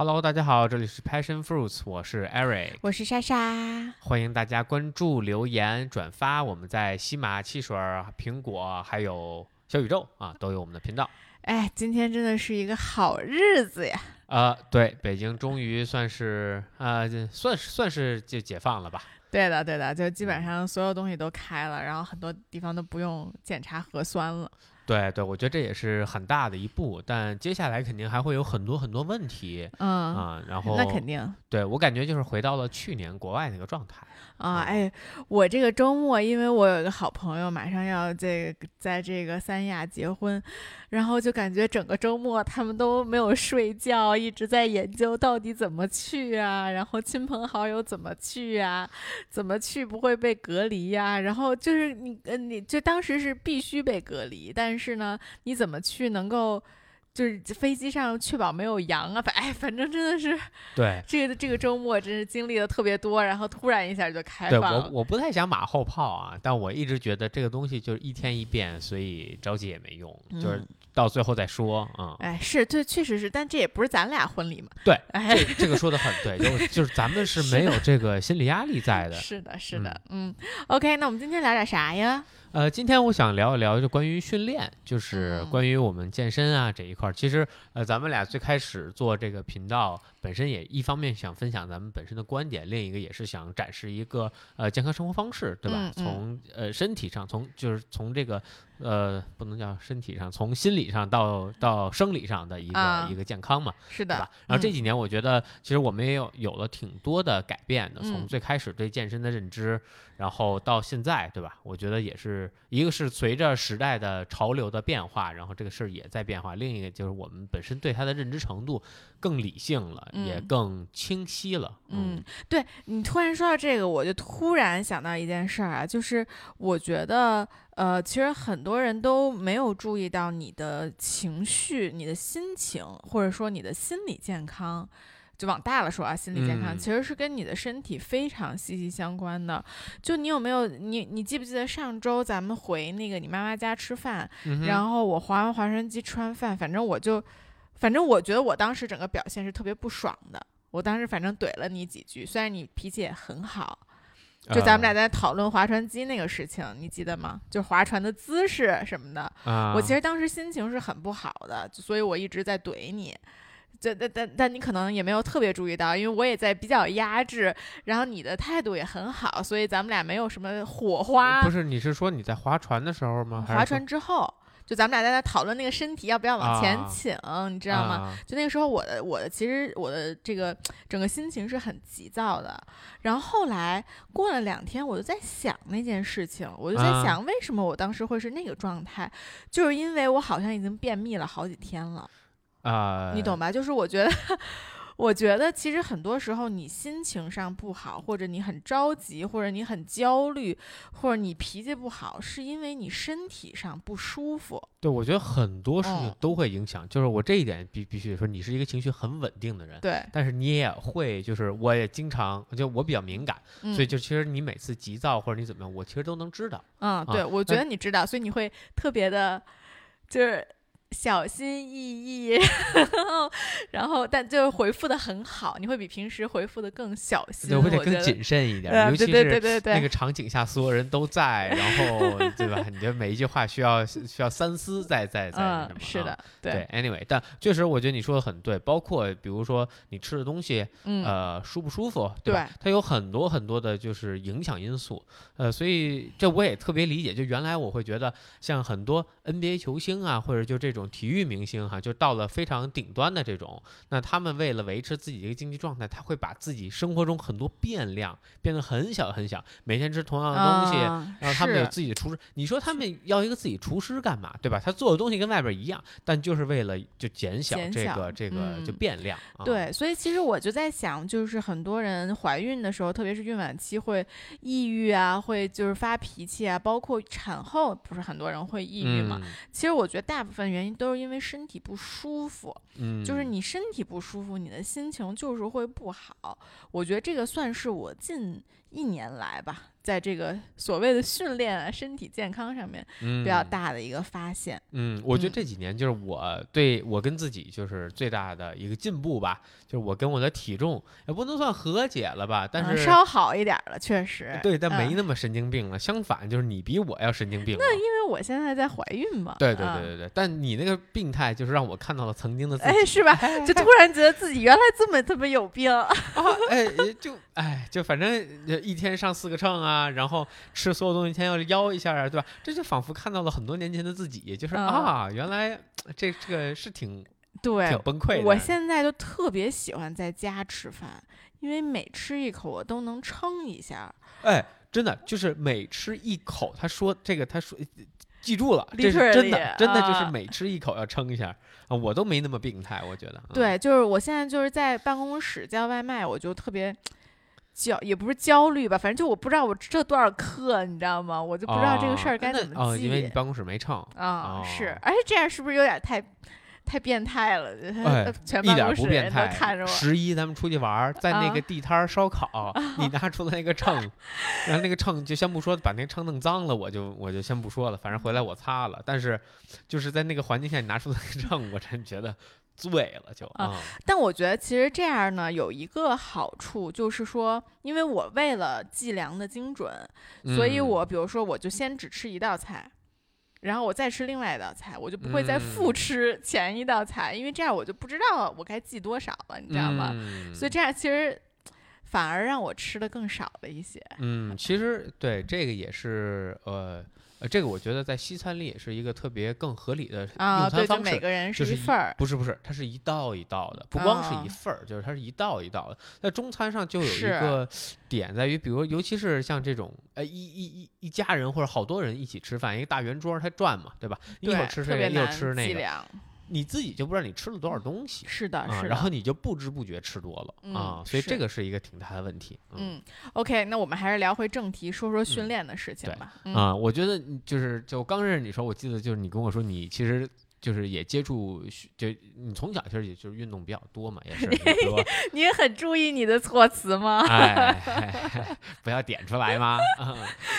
Hello，大家好，这里是 Passion Fruits，我是 Eric，我是莎莎。欢迎大家关注、留言、转发，我们在西马汽水、苹果还有小宇宙啊都有我们的频道。哎，今天真的是一个好日子呀！呃，对，北京终于算是呃，算是算是就解放了吧？对的，对的，就基本上所有东西都开了，然后很多地方都不用检查核酸了。对对，我觉得这也是很大的一步，但接下来肯定还会有很多很多问题。嗯啊，然后那肯定，对我感觉就是回到了去年国外那个状态。啊，哎，我这个周末，因为我有一个好朋友马上要这个在这个三亚结婚，然后就感觉整个周末他们都没有睡觉，一直在研究到底怎么去啊，然后亲朋好友怎么去啊，怎么去不会被隔离呀？然后就是你，呃，你就当时是必须被隔离，但是呢，你怎么去能够？就是飞机上确保没有羊啊，反哎，反正真的是，对 这个这个周末真是经历的特别多，然后突然一下就开对放了。我我不太想马后炮啊，但我一直觉得这个东西就是一天一变，所以着急也没用，就是嗯到最后再说啊。哎，是，这确实是，但这也不是咱俩婚礼嘛。对，哎，这这个说的很对，就是就是咱们是没有这个心理压力在的。是的，是的，嗯，OK，那我们今天聊点啥呀？呃，今天我想聊一聊就关于训练，就是嗯关于我们健身啊这一块儿。其实呃，咱们俩最开始做这个频道，本身也一方面想分享咱们本身的观点，另一个也是想展示一个呃健康生活方式，对吧？嗯嗯从呃身体上，从就是从这个呃不能叫身体上，从心理上到到生理上的一个、啊一个健康嘛。是的吧？，然后这嗯几年，我觉得其实我们也有有了挺多的改变的，从嗯最开始对健身的认知，然后到现在，对吧？我觉得也是一个是随着时代的潮流的变化，然后这个事儿也在变化；另一个就是我们本身对它的认知程度更理性了，也嗯更清晰了。嗯，对你突然说到这个，我就突然想到一件事儿啊，就是我觉得，呃，其实很多人都没有注意到你的情绪、你的心情，或者说你的心理健康。就往大了说啊，心理健康嗯其实是跟你的身体非常息息相关的。就你有没有你你记不记得上周咱们回那个你妈妈家吃饭，嗯然后我滑完滑船机吃完饭，反正我就，反正我觉得我当时整个表现是特别不爽的。我当时反正怼了你几句，虽然你脾气也很好，就咱们俩呃在讨论划船机那个事情，你记得吗？就划船的姿势什么的，啊，我其实当时心情是很不好的，所以我一直在怼你。这但但但你可能也没有特别注意到，因为我也在比较压制，然后你的态度也很好，所以咱们俩没有什么火花。不是你是说你在划船的时候吗？划船之后，就咱们俩在那讨论那个身体要不要往前啊倾，你知道吗？啊就那个时候，我的我的其实我的这个整个心情是很急躁的。然后后来过了两天，我就在想那件事情，我就在啊想为什么我当时会是那个状态，就是因为我好像已经便秘了好几天了，啊，你懂吧？就是我觉得。我觉得其实很多时候你心情上不好，或者你很着急，或者你很焦虑，或者你脾气不好，是因为你身体上不舒服。对，我觉得很多事情嗯都会影响，就是我这一点必必须得说，你是一个情绪很稳定的人，对，但是你也会，就是我也经常，就我比较敏感，嗯所以就其实你每次急躁或者你怎么样，我其实都能知道。嗯，对，我觉得你知道，所以你会特别的，就是小心翼翼，然后，然后，但就是回复的很好，你会比平时回复的更小心，就会得更我觉得谨慎一点，尤其是对对对那个场景下所有人都在，然后 对吧？你的每一句话需要需要三思，再再再什么，是的，对，anyway，但确实我觉得你说的很对，包括比如说你吃的东西，嗯，呃，舒不舒服，对吧？它有很多很多的就是影响因素，呃，所以这我也特别理解。就原来我会觉得，像很多 NBA 球星啊，或者就这种体育明星哈、就到了非常顶端的这种，那他们为了维持自己的一个经济状态，他会把自己生活中很多变量变得很小很小，每天吃同样的东西。啊然后他们有自己的厨师，你说他们要一个自己厨师干嘛，对吧？他做的东西跟外边一样，但就是为了就减小这个这个就嗯变量。啊、对，所以其实我就在想，就是很多人怀孕的时候，特别是孕晚期会抑郁啊，会就是发脾气啊，包括产后不是很多人会抑郁嘛。其实我觉得大部分原因都是因为身体不舒服，嗯，就是你身体不舒服，你的心情就是会不好。我觉得这个算是我近一年来吧，在这个所谓的训练啊、身体健康上面比较大的一个发现。嗯，我觉得这几年就是我对我跟自己就是最大的一个进步吧，就是我跟我的体重也不能算和解了吧，但是稍好一点了，确实。对，但没那么神经病了。相反，就是你比我要神经病。那因为我现在在怀孕嘛。对对对对对。但你那个病态，就是让我看到了曾经的自己。哎，是吧？就突然觉得自己原来这么这么有病。哎，就哎，就反正一天上四个秤啊，然后吃所有东西，一天要腰一下啊，对吧？这就仿佛看到了很多年前的自己，就是啊，原来这这个是挺对，挺崩溃的。我现在就特别喜欢在家吃饭，因为每吃一口我都能撑一下。哎，真的就是每吃一口，他说这个，他说记住了，这是真的，真的就是每吃一口要撑一下啊。我都没那么病态，我觉得。对，就是我现在就是在办公室叫外卖，我就特别。焦也不是焦虑吧，反正就我不知道我这多少克，你知道吗？我就不知道这个事儿该怎么记。因为你办公室没秤啊，是，而且这样是不是有点太太变态了？哎，全办公室人都看着我。十一咱们出去玩，在那个地摊烧烤，你拿出了那个秤，然后那个秤就先不说把那秤弄脏了，我就我就先不说了，反正回来我擦了。但是就是在那个环境下你拿出那个秤，我真觉得。醉了就啊！但我觉得其实这样呢，有一个好处就是说，因为我为了计量的精准，所以我比如说我就先只吃一道菜，然后我再吃另外一道菜，我就不会再复吃前一道菜，因为这样我就不知道我该记多少了，你知道吗？所以这样其实反而让我吃的更少了一些。嗯，其实对这个也是呃。呃，这个我觉得在西餐里也是一个特别更合理的用餐方式。每个人是一份儿，不是不是，它是一道一道的，不光是一份儿，就是它是一道一道的。在中餐上就有一个点在于，比如尤其是像这种呃一一一一家人或者好多人一起吃饭，一个大圆桌它转嘛，对吧？一会儿吃这个，一会儿吃那个。你自己就不知道你吃了多少东西，是的，是的，然后你就不知不觉吃多了啊，所以这个是一个挺大的问题。嗯，OK，那我们还是聊回正题，说说训练的事情吧。啊，我觉得就是就刚认识你时候，我记得就是你跟我说你其实。就是也接触，就你从小其实也就是运动比较多嘛，也是。你 很注意你的措辞吗？哎，不要点出来吗？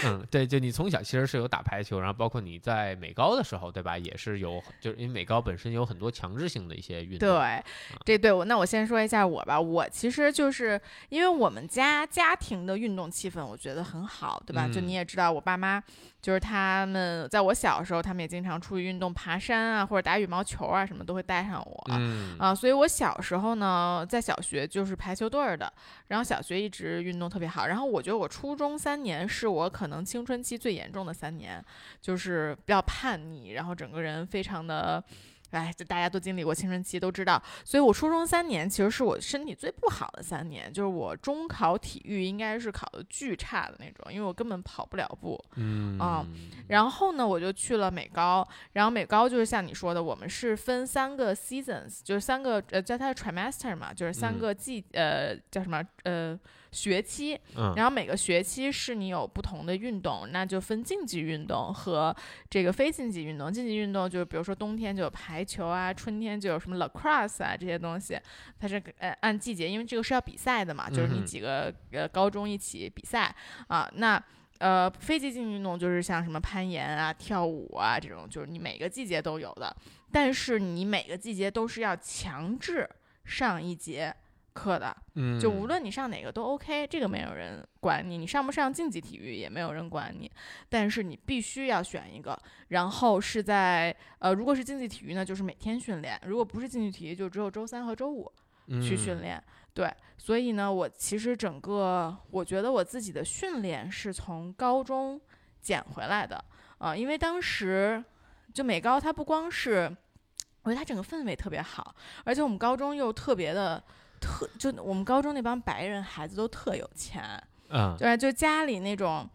嗯，对，就你从小其实是有打排球，然后包括你在美高的时候，对吧？也是有，就是因为美高本身有很多强制性的一些运动。对，这对我那我先说一下我吧，我其实就是因为我们家家庭的运动气氛，我觉得很好，对吧？就你也知道，我爸妈。就是他们在我小时候，他们也经常出去运动，爬山啊，或者打羽毛球啊，什么都会带上我。嗯啊，所以我小时候呢，在小学就是排球队的，然后小学一直运动特别好。然后我觉得我初中三年是我可能青春期最严重的三年，就是比较叛逆，然后整个人非常的。哎，就大家都经历过青春期，都知道。所以我初中三年其实是我身体最不好的三年，就是我中考体育应该是考的巨差的那种，因为我根本跑不了步。嗯啊，然后呢，我就去了美高，然后美高就是像你说的，我们是分三个 seasons，就是三个呃叫它的 trimester 嘛，就是三个季呃叫什么呃。学期，然后每个学期是你有不同的运动，那就分竞技运动和这个非竞技运动。竞技运动就是比如说冬天就有排球啊，春天就有什么 lacrosse 啊这些东西，它是呃按季节，因为这个是要比赛的嘛，就是你几个呃高中一起比赛啊。那呃非竞技运动就是像什么攀岩啊、跳舞啊这种，就是你每个季节都有的，但是你每个季节都是要强制上一节。课的，就无论你上哪个都 OK，这个没有人管你，你上不上竞技体育也没有人管你，但是你必须要选一个，然后是在呃，如果是竞技体育呢，就是每天训练；如果不是竞技体育，就只有周三和周五去训练。对，所以呢，我其实整个我觉得我自己的训练是从高中捡回来的啊，因为当时就美高它不光是，我觉得它整个氛围特别好，而且我们高中又特别的。特就我们高中那帮白人孩子都特有钱，嗯，对，就家里那种，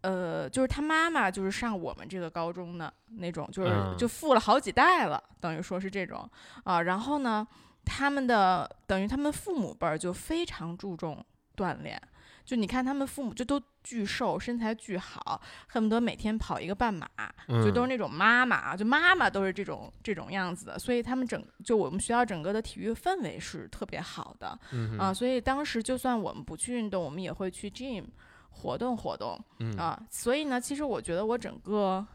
呃，就是他妈妈就是上我们这个高中的那种，就是就富了好几代了，等于说是这种啊。然后呢，他们的等于他们父母辈儿就非常注重锻炼。就你看他们父母就都巨瘦，身材巨好，恨不得每天跑一个半马，就都是那种妈妈，就妈妈都是这种这种样子的，所以他们整就我们学校整个的体育氛围是特别好的，啊，所以当时就算我们不去运动，我们也会去 gym，活动活动嗯啊。所以呢，其实我觉得我整个，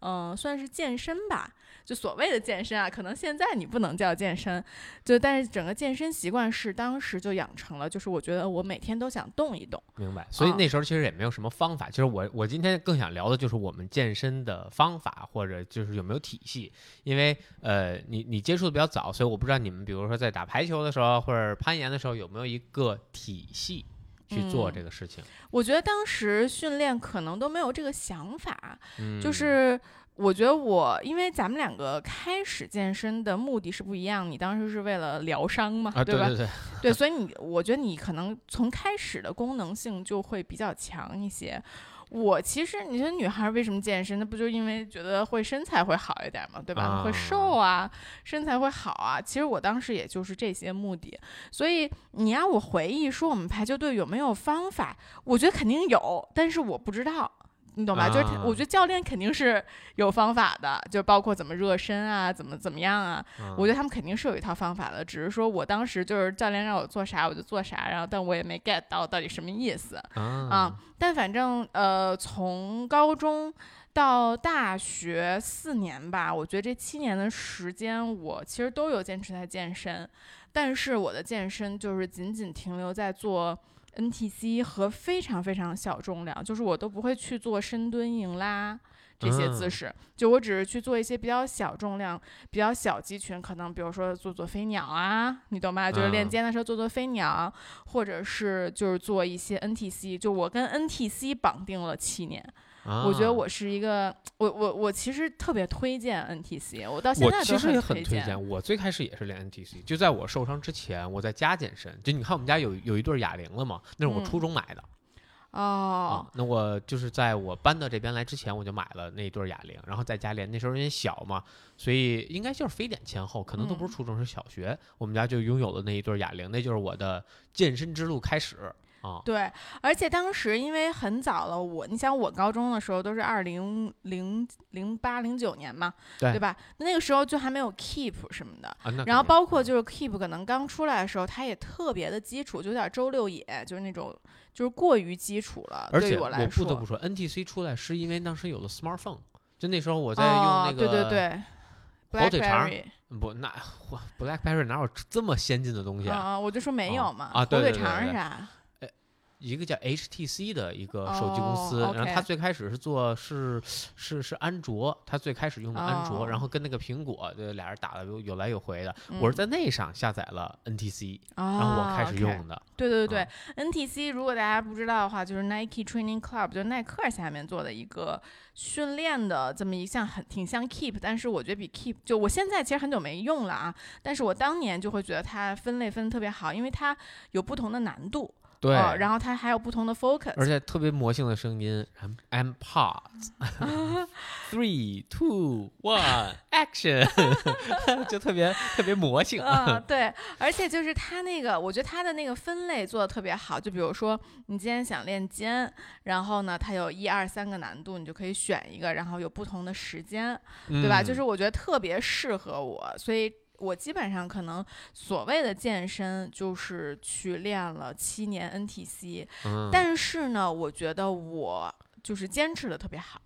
嗯、算是健身吧。就所谓的健身啊，可能现在你不能叫健身，就但是整个健身习惯是当时就养成了，就是我觉得我每天都想动一动。明白。所以啊那时候其实也没有什么方法。其实我我今天更想聊的就是我们健身的方法，或者就是有没有体系。因为呃，你你接触的比较早，所以我不知道你们比如说在打排球的时候或者攀岩的时候有没有一个体系去做嗯这个事情。我觉得当时训练可能都没有这个想法，嗯，就是我觉得我，因为咱们两个开始健身的目的是不一样，你当时是为了疗伤嘛，啊，对吧？对对，对，所以你，我觉得你可能从开始的功能性就会比较强一些。我其实，你说女孩为什么健身？那不就因为觉得会身材会好一点嘛，对吧？啊会瘦啊，身材会好啊。其实我当时也就是这些目的。所以你让我回忆说我们排球队有没有方法，我觉得肯定有，但是我不知道。你懂吧？就是我觉得教练肯定是有方法的，就包括怎么热身啊，怎么怎么样啊。我觉得得他们肯定是有一套方法的，只是说我当时就是教练让我做啥我就做啥，然后但我也没 get 到到底什么意思啊啊。但反正呃，从高中到大学四年吧，我觉得这七年的时间，我其实都有坚持在健身，但是我的健身就是仅仅停留在做。NTC 和非常非常小重量，就是我都不会去做深蹲、硬拉这些姿嗯势，就我只是去做一些比较小重量、比较小肌群，可能比如说做做飞鸟啊，你懂吗？就是练嗯肩的时候做做飞鸟，或者是就是做一些 NTC，就我跟 NTC 绑定了七年。我觉得啊我是一个，我我我其实特别推荐 NTC，我到现在都其实也很推推荐，我最开始也是练 NTC，就在我受伤之前，我在家健身。就你看我们家有有一对哑铃了嘛，那是我嗯初中买的、哦啊。，那我就是在我搬到这边来之前，我就买了那一对哑铃，然后在家练。那时候因为小嘛，所以应该就是非典前后，可能都不是嗯初中，是小学，我们家就拥有了那一对哑铃，那就是我的健身之路开始啊。对，而且当时因为很早了，我你想我高中的时候都是二零零零八零九年嘛，对吧？那个时候就还没有 Keep 什么的，啊，然后包括就是 Keep 可能刚出来的时候，它也特别的基础，就有点周六野，就是那种就是过于基础了。而且我来说，不得不说，NTC 出来是因为当时有了 smartphone，就那时候我在用哦那个、对对对火腿肠不，那哇 BlackBerry 哪有这么先进的东西啊？啊，我就说没有嘛，啊火腿肠是啥？一个叫 HTC 的一个手机公哦司，然后它最开始是做是是是安卓，它最开始用的安卓，哦然后跟那个苹果就俩人打的有有来有回的。嗯我是在那上下载了 NTC，、然然后我开始用的。对对对啊，NTC 如果大家不知道的话，就是 Nike Training Club，就是耐克下面做的一个训练的这么一项很挺像 Keep，但是我觉得比 Keep 就我现在其实很久没用了啊，但是我当年就会觉得它分类分的特别好，因为它有不同的难度，对，呃然后它还有不同的 focus，而且特别魔性的声音，I'm pause。Three, two, one, action，就特别特别魔性。嗯，对，而且就是它那个，我觉得它的那个分类做的特别好。就比如说，你今天想练肩，然后呢，它有一二三个难度，你就可以选一个，然后有不同的时间，对吧？嗯就是我觉得特别适合我，所以我基本上可能所谓的健身就是去练了七年 NTC，、嗯，但是呢，我觉得我就是坚持的特别好。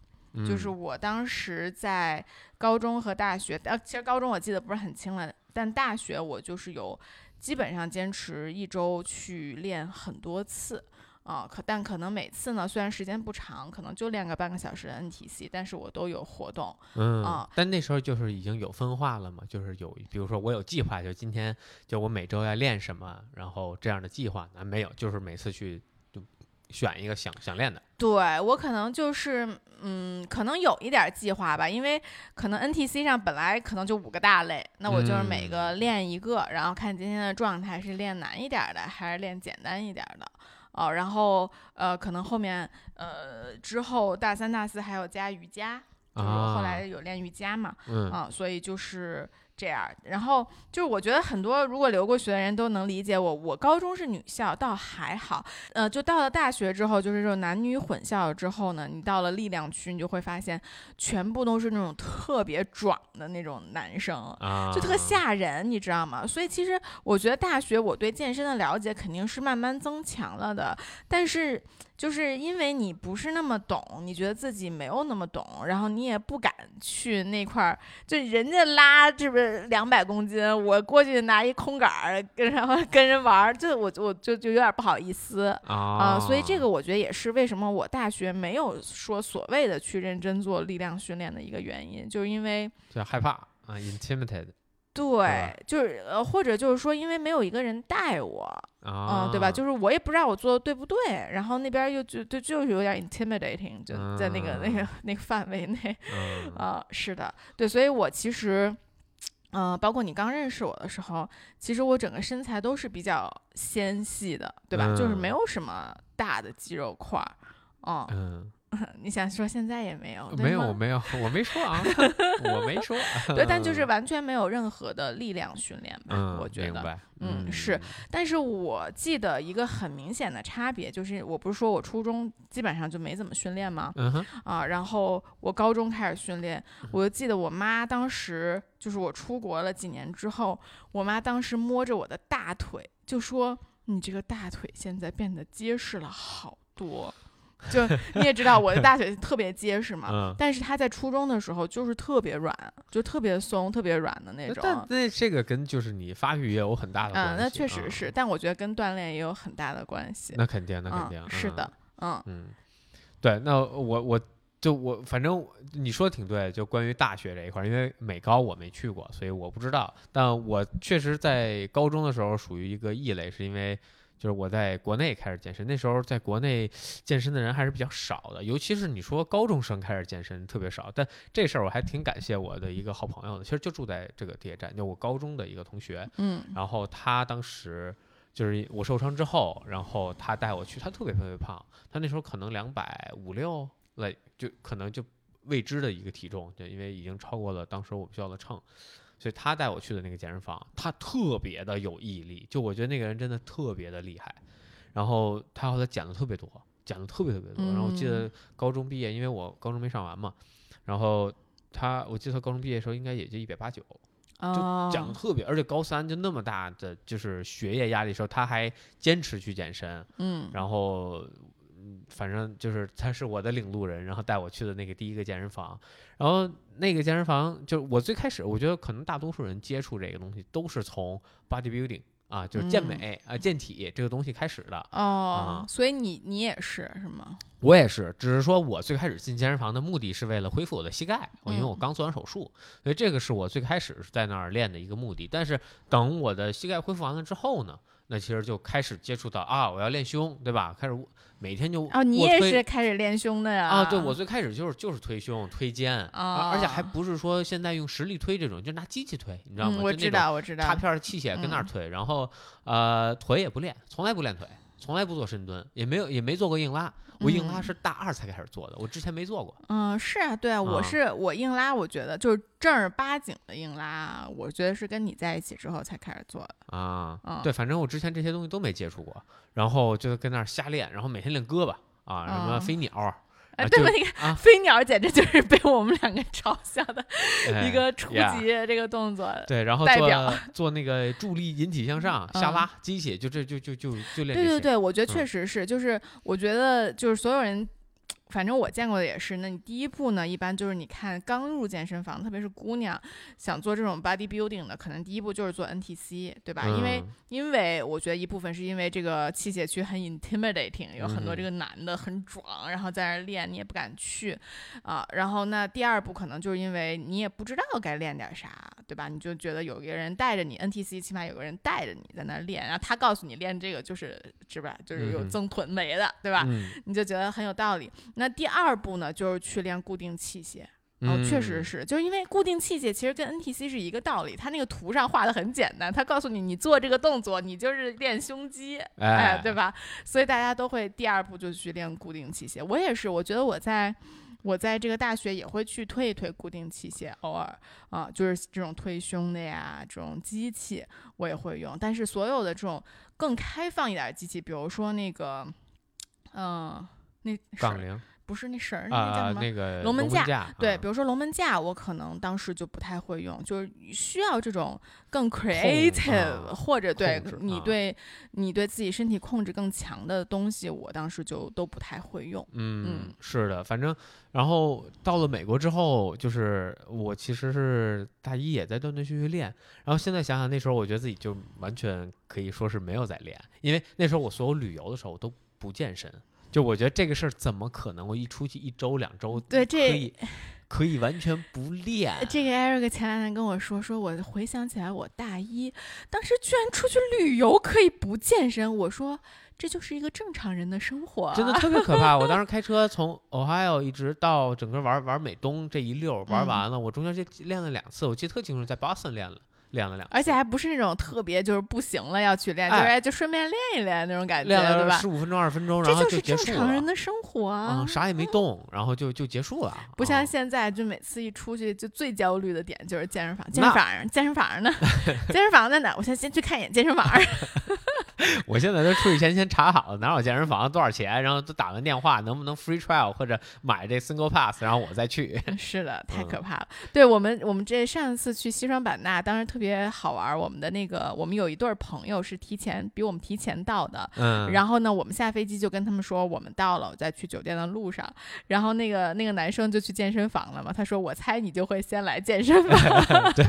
就是嗯我当时在高中和大学，呃，其实高中我记得不是很清了，但大学我就是有基本上坚持一周去练很多次。啊，可但可能每次呢，虽然时间不长，可能就练个半个小时的 NTC，但是我都有活动。嗯啊但那时候就是已经有分化了嘛，就是有，比如说我有计划，就今天就我每周要练什么，然后这样的计划呢没有，就是每次去就选一个想想练的。对我可能就是，嗯，可能有一点儿计划吧，因为可能 NTC 上本来可能就五个大类，那我就是每个练一个，然后看今天的状态是练难一点儿的，还是练简单一点儿的。哦，然后呃，可能后面呃之后大三、大四还有加瑜伽，就是后来有练瑜伽嘛，嗯啊，所以就是这样。然后就是我觉得很多如果留过学的人都能理解我。我高中是女校，倒还好。呃，就到了大学之后，就是这种男女混校之后呢，你到了力量区，你就会发现全部都是那种特别壮的那种男生。啊，就特吓人，你知道吗？所以其实我觉得大学我对健身的了解肯定是慢慢增强了的，但是就是因为你不是那么懂，你觉得自己没有那么懂，然后你也不敢去那块儿，就人家拉这不是两百公斤，我过去拿一空杆儿，跟然后跟人玩儿，就我我就就有点不好意思。啊、所以这个我觉得也是为什么我大学没有说所谓的去认真做力量训练的一个原因，就是因为就害怕啊，intimidated 对，就是呃，或者就是说，因为没有一个人带我，啊，嗯，对吧？就是我也不知道我做的对不对，然后那边又就就就是有点 intimidating，就在那个、那个那个范围内，嗯。啊、是的，对，所以我其实，嗯、包括你刚认识我的时候，其实我整个身材都是比较纤细的，对吧？就是没嗯。有什么大的肌肉块儿，哦、嗯，你想说现在也没有？没有吗没有，我没说啊，我没说，对，但就是完全没有任何的力量训练吧，嗯，我觉得。嗯是但是我记得一个很明显的差别，就是我不是说我初中基本上就没怎么训练吗？嗯哼，啊，然后我高中开始训练，我就记得我妈当时就是我出国了几年之后，我妈当时摸着我的大腿就说：“你这个大腿现在变得结实了好多。”就 你也知道我的大腿特别结实嘛，嗯。但是他在初中的时候就是特别软，就特别松、特别软的那种。但那这个跟就是你发育也有很大的关系。嗯，那确实啊是，但我觉得跟锻炼也有很大的关系。那肯定，那肯定、嗯，是的，嗯嗯，对，那我我就我反正你说的挺对，就关于大学这一块儿，因为美高我没去过，所以我不知道。但我确实在高中的时候属于一个异类，是因为就是我在国内开始健身，那时候在国内健身的人还是比较少的，尤其是你说高中生开始健身特别少。但这事儿我还挺感谢我的一个好朋友的，其实就住在这个地铁站，就我高中的一个同学，嗯然后他当时就是我受伤之后，然后他带我去，他特别特别胖，他那时候可能两百五六来，就可能就未知的一个体重，就因为已经超过了当时我们学校的秤，所以他带我去的那个健身房，他特别的有毅力，就我觉得那个人真的特别的厉害，然后他后来减的特别多，减的特别特别多，然后我记得高中毕业，因为我高中没上完嘛，然后他我记得他高中毕业的时候应该也就一百八九。就，讲的特别，而且高三就那么大的就是学业压力的时候，他还坚持去健身，嗯。然后嗯反正就是他是我的领路人，然后带我去的那个第一个健身房，然后那个健身房就是我最开始我觉得可能大多数人接触这个东西都是从 bodybuilding 啊，就是健美啊、健体这个东西开始的。哦啊，所以你你也是是吗？我也是，只是说我最开始进健身房的目的是为了恢复我的膝盖，我因为我嗯刚做完手术，所以这个是我最开始在那儿练的一个目的。但是等我的膝盖恢复完了之后呢，那其实就开始接触到啊，我要练胸，对吧？开始每天就哦，你也是开始练胸的呀？啊，对我最开始就是就是推胸、推肩，而而且还哦不是说现在用实力推这种，就拿机器推，你知道吗？嗯，我知道，我知道。插片儿的器械跟那儿嗯推，然后呃腿也不练，从来不练腿，从来不做深蹲，也没有也没做过硬拉。我硬拉嗯是大二才开始做的，我之前没做过。嗯，是啊，对啊，我啊是我硬拉，我觉得就是正儿八经的硬拉，我觉得是跟你在一起之后才开始做的。啊，嗯对，反正我之前这些东西都没接触过，然后就跟那儿瞎练，然后每天练胳膊啊，什么嗯飞鸟儿，对吧？你看啊飞鸟简直就是被我们两个嘲笑的哎一个初级这个动作。对，然后做代表做那个助力引体向上、下嗯拉机械，就这就就就就练。对对对，我觉得确嗯实是，就是我觉得就是所有人。反正我见过的也是，那你第一步呢，一般就是你看刚入健身房，特别是姑娘想做这种 bodybuilding 的，可能第一步就是做 NTC，对吧？因为嗯因为我觉得一部分是因为这个器械区很 intimidating，有很多嗯这个男的很壮，然后在那儿练你也不敢去啊。然后那第二步可能就是因为你也不知道该练点啥，对吧？你就觉得有一个人带着你，NTC 起码有个人带着你在那儿练，然后他告诉你练这个就是是吧，就是有增臀围的，对吧？嗯，你就觉得很有道理。那第二步呢，就是去练固定器械。哦，确实嗯是，就是因为固定器械其实跟 NTC 是一个道理，它那个图上画的很简单，它告诉你你做这个动作，你就是练胸肌，哎，哎，对吧？所以大家都会第二步就去练固定器械。我也是，我觉得我在我在这个大学也会去推一推固定器械，偶尔啊，就是这种推胸的呀，这种机器我也会用。但是所有的这种更开放一点的机器，比如说那个，嗯、那是杠铃，不是那绳儿，那叫什么？那个龙门架。对，比如说龙门架，我可能当时就不太会用，就是需要这种更 creative 或者对你对你对自己身体控制更强的东西，我当时就都不太会用。嗯，是的，反正然后到了美国之后，就是我其实是大一也在断断续续练，然后现在想想那时候，我觉得自己就完全可以说是没有在练，因为那时候我所有旅游的时候我都不健身。就我觉得这个事儿怎么可能？我一出去一周两周，对，这可以可以完全不练。这个 Eric 前两天跟我说，说我回想起来，我大一当时居然出去旅游可以不健身。我说这就是一个正常人的生活，真的特别可怕。我当时 开车从 Ohio 一直到整个玩玩美东这一溜玩完了，我中间就练了两次，我记得特清楚，在 Boston 练了。练了两，而且还不是那种特别就是不行了要去练，就是就顺便练一练那种感觉，对吧？十五分钟、二十分钟，然后就结束了。正常人的生活啊，啥也没动，然后就就结束了。不像现在，就每次一出去，就最焦虑的点就是健身房，健身房，健身房呢？健身房在哪？我先先去看一眼健身房。我现在都出去前先查好了哪有健身房，多少钱，然后都打完电话，能不能 free trial 或者买这 single pass，然后我再去。是的，太可怕了。对我们，我们这上一次去西双版纳，当时特别好玩。我们的那个，我们有一对朋友是提前比我们提前到的。嗯。然后呢，我们下飞机就跟他们说我们到了，在去酒店的路上。然后那个那个男生就去健身房了嘛。他说：“我猜你就会先来健身房。”对，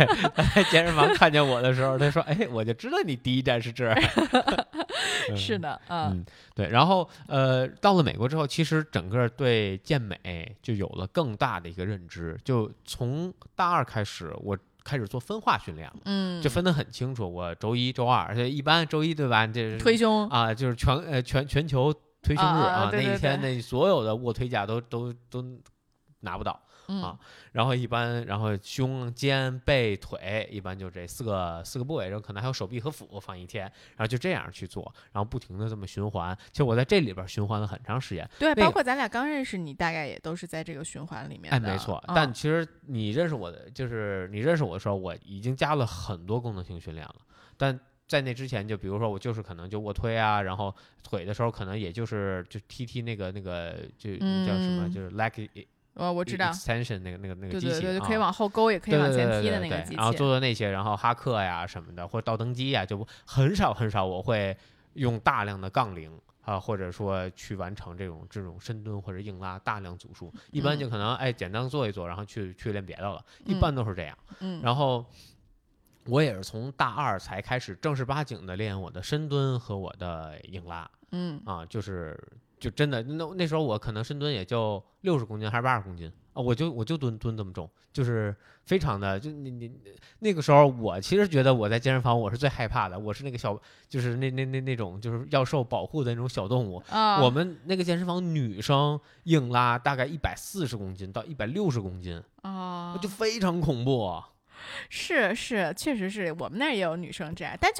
在健身房看见我的时候，他说：“哎，我就知道你第一站是这儿。”是的，嗯，对，然后呃，到了美国之后，其实整个对健美就有了更大的一个认知。就从大二开始，我开始做分化训练了，嗯，就分得很清楚。我周一、周二，而且一般周一对吧？这是推胸啊，就是全呃全全球推胸日啊，那一天那所有的卧推架都都都拿不到。啊，然后一般，然后胸、肩、背、腿，一般就这四个四个部位，然后可能还有手臂和腹放一天，然后就这样去做，然后不停的这么循环。其实我在这里边循环了很长时间。对，包括咱俩刚认识，你大概也都是在这个循环里面。哎，没错。但其实你认识我的，就是你认识我的时候，我已经加了很多功能性训练了。但在那之前，就比如说我就是可能就卧推啊，然后腿的时候可能也就是就踢踢那个那个就叫什么，就是 leg。哦，我知道，extension 那个那个那个机器，对对对，可以往后勾，也可以往前踢的那个机器。然后做做那些，然后哈克呀什么的，或者倒蹬机呀，就很少很少，我会用大量的杠铃啊，或者说去完成这种这种深蹲或者硬拉大量组数。一般就可能哎简单做一做，然后去去练别的了。一般都是这样。嗯。然后我也是从大二才开始正儿八经的练我的深蹲和我的硬拉。嗯。啊，就是。就真的那那时候我可能深蹲也就六十公斤还是八十公斤啊，我就我就蹲蹲这么重，就是非常的就你你那个时候我其实觉得我在健身房我是最害怕的，我是那个小就是那那那那种就是要受保护的那种小动物啊。我们那个健身房女生硬拉大概一百四十公斤到一百六十公斤啊，就非常恐怖。是是，确实是我们那儿也有女生这样，但就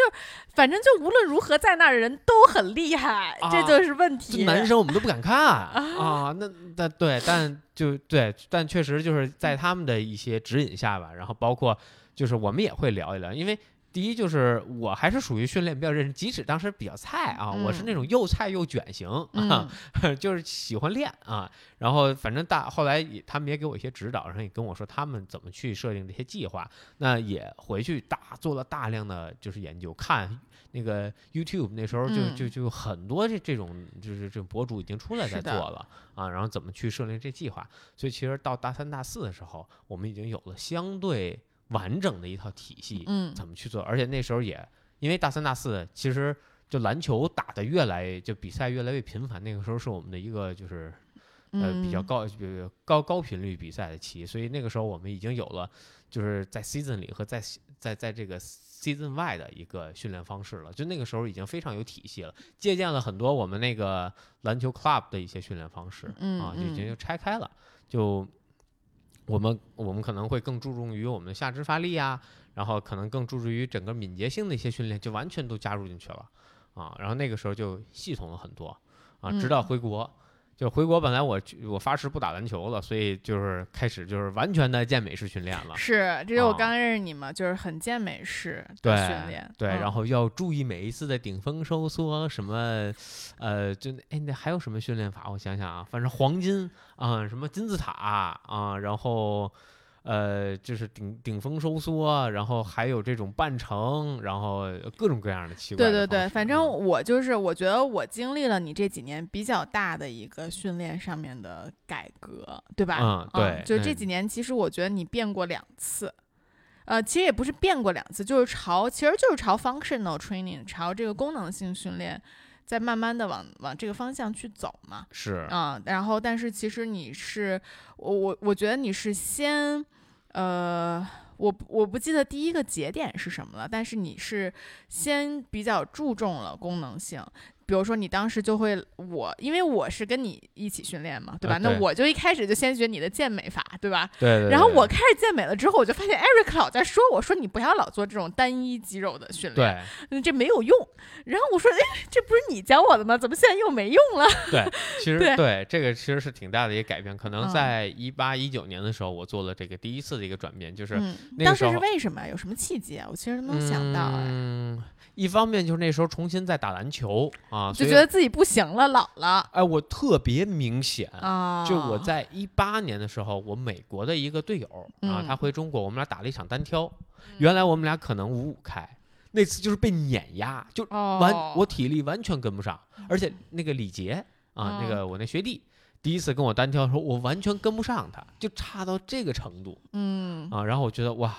反正就无论如何，在那儿的人都很厉害，这就是问题。男生我们都不敢看啊，那那对，但就对，但确实就是在他们的一些指引下吧，然后包括就是我们也会聊一聊，因为。第一就是我还是属于训练比较认真，即使当时比较菜啊，我是那种又菜又卷型啊，就是喜欢练啊。然后反正大后来也他们也给我一些指导，然后也跟我说他们怎么去设定这些计划。那也回去大做了大量的就是研究，看那个 YouTube 那时候就就就很多这这种就是这种博主已经出来在做了啊，然后怎么去设定这计划。所以其实到大三大四的时候，我们已经有了相对。完整的一套体系，嗯，怎么去做？而且那时候也因为大三大四，其实就篮球打的越来就比赛越来越频繁。那个时候是我们的一个就是呃比较高高高频率比赛的期，所以那个时候我们已经有了就是在 season 里和在在在这个 season 外的一个训练方式了。就那个时候已经非常有体系了，借鉴了很多我们那个篮球 club 的一些训练方式，嗯啊，就已经就拆开了就。我们我们可能会更注重于我们的下肢发力啊，然后可能更注重于整个敏捷性的一些训练，就完全都加入进去了啊。然后那个时候就系统了很多啊，直到回国，就回国本来我我发誓不打篮球了，所以就是开始就是完全的健美式训练了。是，这是我刚认识你嘛，就是很健美式的训练。对，然后要注意每一次的顶峰收缩，什么，呃，就哎那还有什么训练法？我想想啊，反正黄金啊，什么金字塔啊，然后。呃，就是顶顶峰收缩，然后还有这种半程，然后各种各样的奇怪。对对对，反正我就是，我觉得我经历了你这几年比较大的一个训练上面的改革，对吧？嗯，对。就这几年，其实我觉得你变过两次，呃，其实也不是变过两次，就是朝，其实就是朝 functional training，朝这个功能性训练。在慢慢的往往这个方向去走嘛，是啊，然后但是其实你是我我我觉得你是先，呃，我我不记得第一个节点是什么了，但是你是先比较注重了功能性。比如说你当时就会我，因为我是跟你一起训练嘛，对吧？那我就一开始就先学你的健美法，对吧？对。然后我开始健美了之后，我就发现 Eric 老在说我说你不要老做这种单一肌肉的训练，对，这没有用。然后我说，哎，这不是你教我的吗？怎么现在又没用了？对，其实对这个其实是挺大的一个改变。可能在一八一九年的时候，我做了这个第一次的一个转变，就是当时是为什么？有什么契机啊？我其实没有想到嗯一方面就是那时候重新在打篮球啊，就觉得自己不行了，老了。哎，我特别明显啊，就我在一八年的时候，我美国的一个队友啊，他回中国，我们俩打了一场单挑。原来我们俩可能五五开，那次就是被碾压，就完我体力完全跟不上，而且那个李杰啊，那个我那学弟，第一次跟我单挑的时候，我完全跟不上他，就差到这个程度。嗯啊，然后我觉得哇。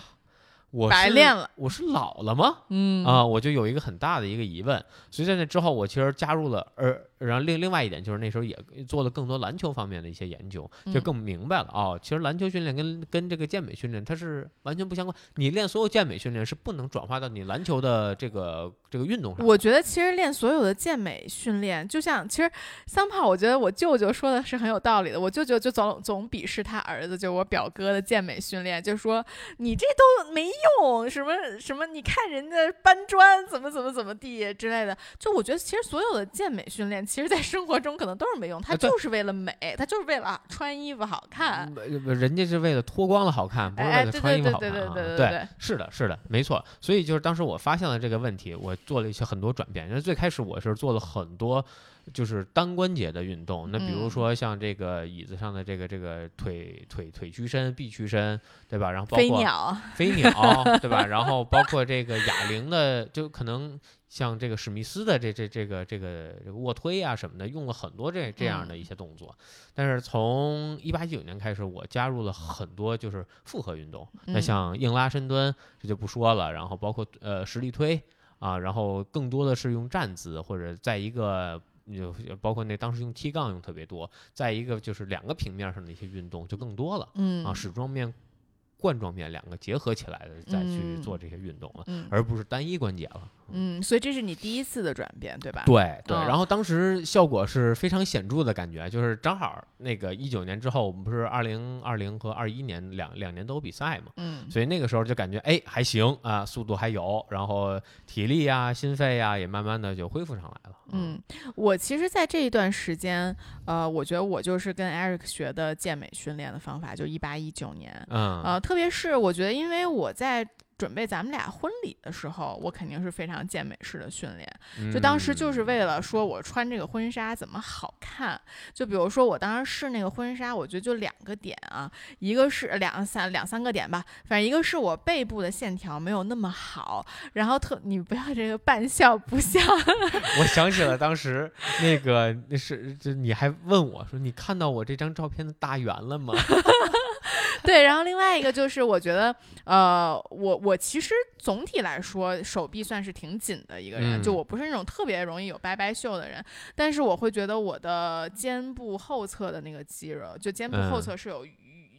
我白练了，我是老了吗？嗯啊，我就有一个很大的一个疑问。所以在那之后，我其实加入了，而然后另另外一点就是那时候也做了更多篮球方面的一些研究，就更明白了哦，其实篮球训练跟跟这个健美训练它是完全不相关。你练所有健美训练是不能转化到你篮球的这个这个运动上。我觉得其实练所有的健美训练，就像其实桑炮，我觉得我舅舅说的是很有道理的。我舅舅就总总鄙视他儿子，就我表哥的健美训练，就说你这都没。用什么什么？你看人家搬砖怎么怎么怎么地之类的，就我觉得其实所有的健美训练，其实在生活中可能都是没用，它就是为了美，它就是为了穿衣服好看。人家是为了脱光了好看，不是为了穿衣服好看。对对对对对对，是的，是的，没错。所以就是当时我发现了这个问题，我做了一些很多转变。因为最开始我是做了很多。就是单关节的运动，那比如说像这个椅子上的这个这个腿腿腿屈伸、臂屈伸，对吧？然后包括飞鸟，飞鸟，对吧？然后包括这个哑铃的，就可能像这个史密斯的这这这个这个这个卧推啊什么的，用了很多这这样的一些动作。但是从一八一九年开始，我加入了很多就是复合运动，那像硬拉深蹲这就不说了，然后包括呃实力推啊，然后更多的是用站姿或者在一个。就包括那当时用踢杠用特别多，再一个就是两个平面上的一些运动就更多了，嗯啊，矢状面、冠状面两个结合起来的再去做这些运动了，而不是单一关节了。嗯，所以这是你第一次的转变，对吧？对对，然后当时效果是非常显著的感觉，就是正好那个一九年之后，我们不是二零二零和二一年两两年都有比赛嘛，嗯，所以那个时候就感觉哎还行啊，速度还有，然后体力呀、心肺呀也慢慢的就恢复上来了。嗯，我其实，在这一段时间，呃，我觉得我就是跟 Eric 学的健美训练的方法，就一八一九年，嗯，呃，特别是我觉得，因为我在。准备咱们俩婚礼的时候，我肯定是非常健美式的训练。就当时就是为了说我穿这个婚纱怎么好看。就比如说我当时试那个婚纱，我觉得就两个点啊，一个是两三两三个点吧，反正一个是我背部的线条没有那么好，然后特你不要这个半笑不笑。我想起了当时那个那是就你还问我说你看到我这张照片的大圆了吗？对，然后另外一个就是，我觉得，呃，我我其实总体来说手臂算是挺紧的一个人，就我不是那种特别容易有掰掰袖的人，但是我会觉得我的肩部后侧的那个肌肉，就肩部后侧是有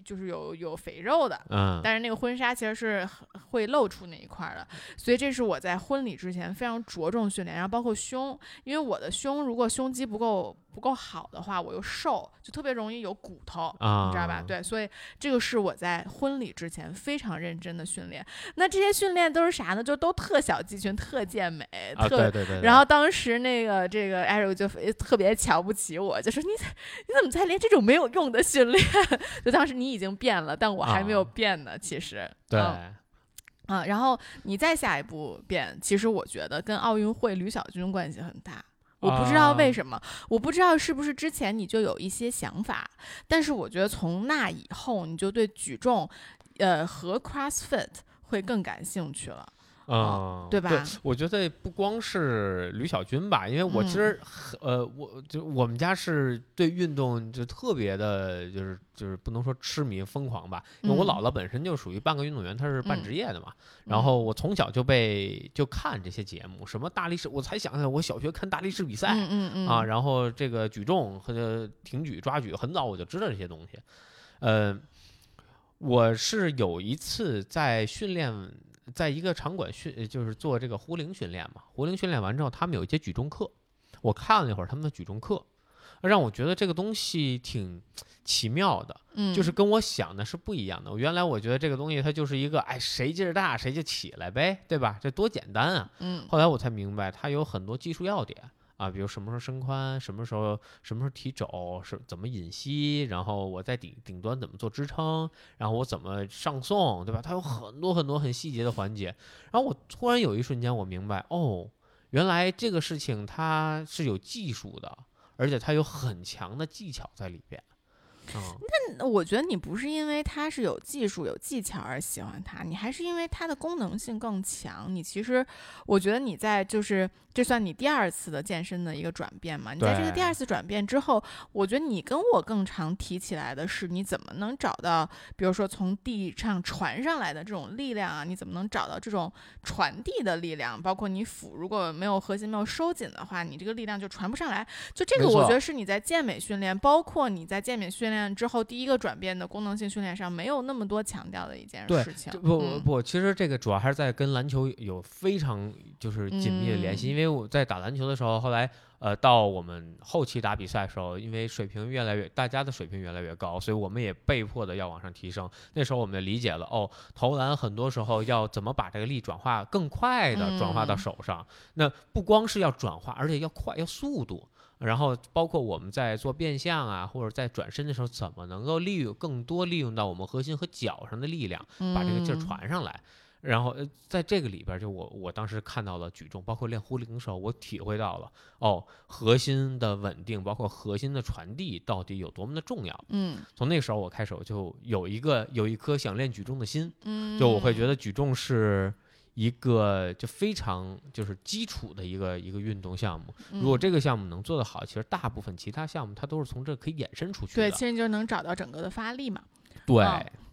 就是有有肥肉的，嗯，但是那个婚纱其实是会露出那一块的，所以这是我在婚礼之前非常着重训练，然后包括胸，因为我的胸如果胸肌不够不够好的话，我又瘦，就特别容易有骨头，啊，你知道吧？对，所以这个是我在婚礼之前非常认真的训练。那这些训练都是啥呢？就都特小肌群，特健美，啊，特。对对对，然后当时那个这个 Eric 就特别瞧不起我，就说你你怎么才练这种没有用的训练？就当时你已经变了，但我还没有变呢。其实对，啊，然后你再下一步变，其实我觉得跟奥运会吕小军关系很大。我不知道为什么，我不知道是不是之前你就有一些想法，但是我觉得从那以后你就对举重，呃和 CrossFit 会更感兴趣了。嗯，对吧？我觉得不光是吕小军吧，因为我其实，呃，我就我们家是对运动就特别的，就是就是不能说痴迷疯狂吧，因为我姥姥本身就属于半个运动员，她是半职业的嘛。然后我从小就被就看这些节目，什么大力士，我才想起来，我小学看大力士比赛，嗯嗯啊，然后这个举重和挺举、抓举，很早我就知道这些东西。呃，我是有一次在训练。在一个场馆训，就是做这个壶铃训练嘛。壶铃训练完之后，他们有一节举重课。我看了一会儿他们的举重课，让我觉得这个东西挺奇妙的，嗯，就是跟我想的是不一样的。原来我觉得这个东西它就是一个，哎，谁劲儿大谁就起来呗，对吧？这多简单啊。嗯，后来我才明白，它有很多技术要点。啊，比如什么时候伸髋，什么时候什么时候提肘，是怎么引膝，然后我在顶顶端怎么做支撑，然后我怎么上送，对吧？它有很多很多很细节的环节。然后我突然有一瞬间，我明白，哦，原来这个事情它是有技术的，而且它有很强的技巧在里边。那我觉得你不是因为它是有技术、有技巧而喜欢它，你还是因为它的功能性更强。你其实，我觉得你在就是。这算你第二次的健身的一个转变嘛？你在这个第二次转变之后，我觉得你跟我更常提起来的是，你怎么能找到，比如说从地上传上来的这种力量啊？你怎么能找到这种传递的力量？包括你腹如果没有核心没有收紧的话，你这个力量就传不上来。就这个，我觉得是你在健美训练，包括你在健美训练之后第一个转变的功能性训练上没有那么多强调的一件事情。不不不，其实这个主要还是在跟篮球有非常就是紧密的联系，因为。因为我在打篮球的时候，后来呃，到我们后期打比赛的时候，因为水平越来越，大家的水平越来越高，所以我们也被迫的要往上提升。那时候我们理解了，哦，投篮很多时候要怎么把这个力转化更快的转化到手上。那不光是要转化，而且要快，要速度。然后包括我们在做变向啊，或者在转身的时候，怎么能够利用更多利用到我们核心和脚上的力量，把这个劲儿传上来。然后呃，在这个里边，就我我当时看到了举重，包括练壶铃的时候，我体会到了哦，核心的稳定，包括核心的传递到底有多么的重要。嗯，从那时候我开始，我就有一个有一颗想练举重的心。嗯，就我会觉得举重是一个就非常就是基础的一个一个运动项目。如果这个项目能做得好，其实大部分其他项目它都是从这可以衍生出去的。对，其实就能找到整个的发力嘛。对。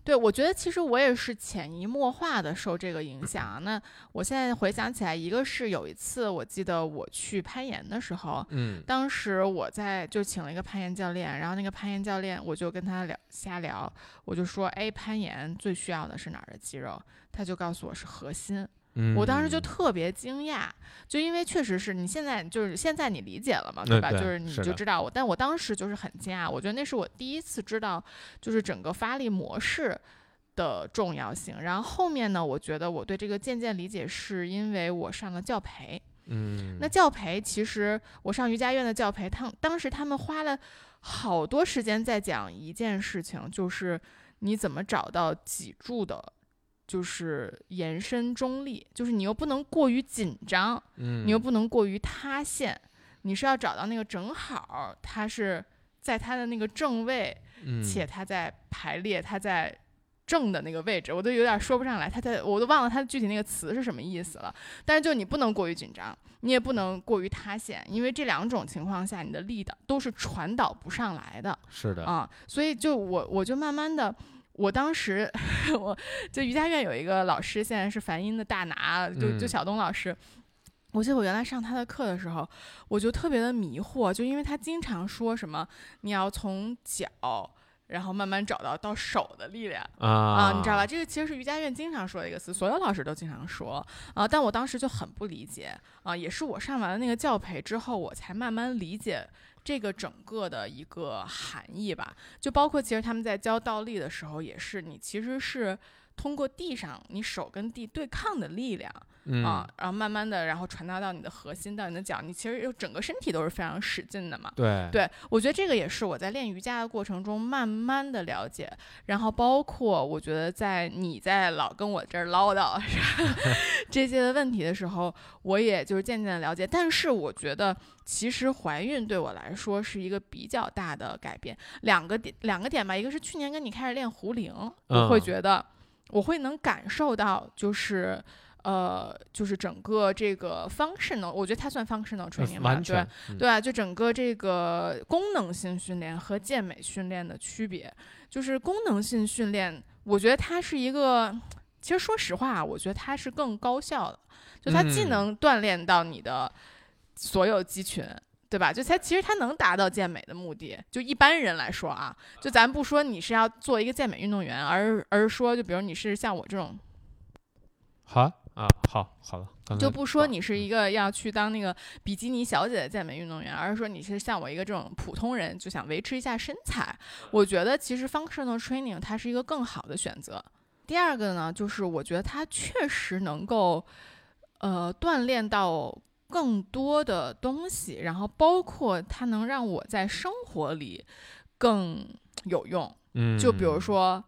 对，我觉得其实我也是潜移默化的受这个影响。那我现在回想起来，一个是有一次，我记得我去攀岩的时候，嗯，当时我在就请了一个攀岩教练，然后那个攀岩教练我就跟他聊瞎聊，我就说，哎，攀岩最需要的是哪儿的肌肉？他就告诉我是核心。我当时就特别惊讶，就因为确实是你现在就是现在你理解了嘛，对吧？就是你就知道我，但我当时就是很惊讶，我觉得那是我第一次知道，就是整个发力模式的重要性。然后后面呢，我觉得我对这个渐渐理解，是因为我上了教培。嗯，那教培其实我上瑜伽院的教培，他当时他们花了好多时间在讲一件事情，就是你怎么找到脊柱的。就是延伸中立，就是你又不能过于紧张，嗯，你又不能过于塌陷，你是要找到那个正好，它是在它的那个正位，且它在排列，它在正的那个位置，我都有点说不上来，它在我都忘了它具体那个词是什么意思了。但是就你不能过于紧张，你也不能过于塌陷，因为这两种情况下，你的力的都是传导不上来的。是的啊，所以就我我就慢慢的。我当时，我就瑜伽院有一个老师，现在是梵音的大拿，就就小东老师。我记得我原来上他的课的时候，我就特别的迷惑，就因为他经常说什么你要从脚，然后慢慢找到到手的力量啊你知道吧？这个其实是瑜伽院经常说的一个词，所有老师都经常说啊。但我当时就很不理解啊，也是我上完了那个教培之后，我才慢慢理解这个整个的一个含义吧。就包括其实他们在教倒立的时候，也是你其实是通过地上你手跟地对抗的力量。啊，然后慢慢的，然后传达到你的核心，到你的脚，你其实又整个身体都是非常使劲的嘛。对，对我觉得这个也是我在练瑜伽的过程中慢慢的了解，然后包括我觉得在你在老跟我这儿唠叨 这些的问题的时候，我也就是渐渐的了解。但是我觉得其实怀孕对我来说是一个比较大的改变，两个点两个点吧，一个是去年跟你开始练壶铃，我会觉得我会能感受到就是。呃，就是整个这个 functional，我觉得它算 functional training 吧，对对啊，就整个这个功能性训练和健美训练的区别，就是功能性训练，我觉得它是一个，其实说实话，我觉得它是更高效的，就它既能锻炼到你的所有肌群，对吧？就它其实它能达到健美的目的，就一般人来说啊，就咱不说你是要做一个健美运动员，而而说就比如你是像我这种，好。啊，好，好了，就不说你是一个要去当那个比基尼小姐的健美运动员，而是说你是像我一个这种普通人，就想维持一下身材。我觉得其实 functional training 它是一个更好的选择。第二个呢，就是我觉得它确实能够，呃，锻炼到更多的东西，然后包括它能让我在生活里更有用。嗯，就比如说。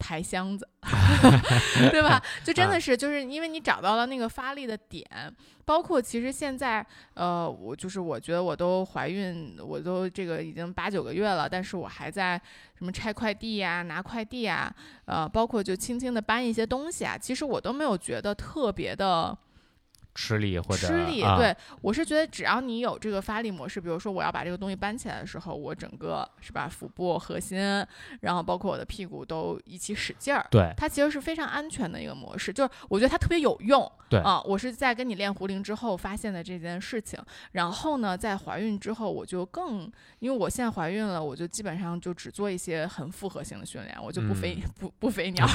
抬箱子，对吧？就真的是，就是因为你找到了那个发力的点，包括其实现在，呃，我就是我觉得我都怀孕，我都这个已经八九个月了，但是我还在什么拆快递呀、拿快递啊，呃，包括就轻轻的搬一些东西啊，其实我都没有觉得特别的。吃力或者吃力，对我是觉得只要你有这个发力模式，比如说我要把这个东西搬起来的时候，我整个是吧，腹部核心，然后包括我的屁股都一起使劲儿，对，它其实是非常安全的一个模式，就是我觉得它特别有用，对啊，我是在跟你练壶铃之后发现的这件事情，然后呢，在怀孕之后我就更，因为我现在怀孕了，我就基本上就只做一些很复合性的训练，我就不飞不 不飞鸟，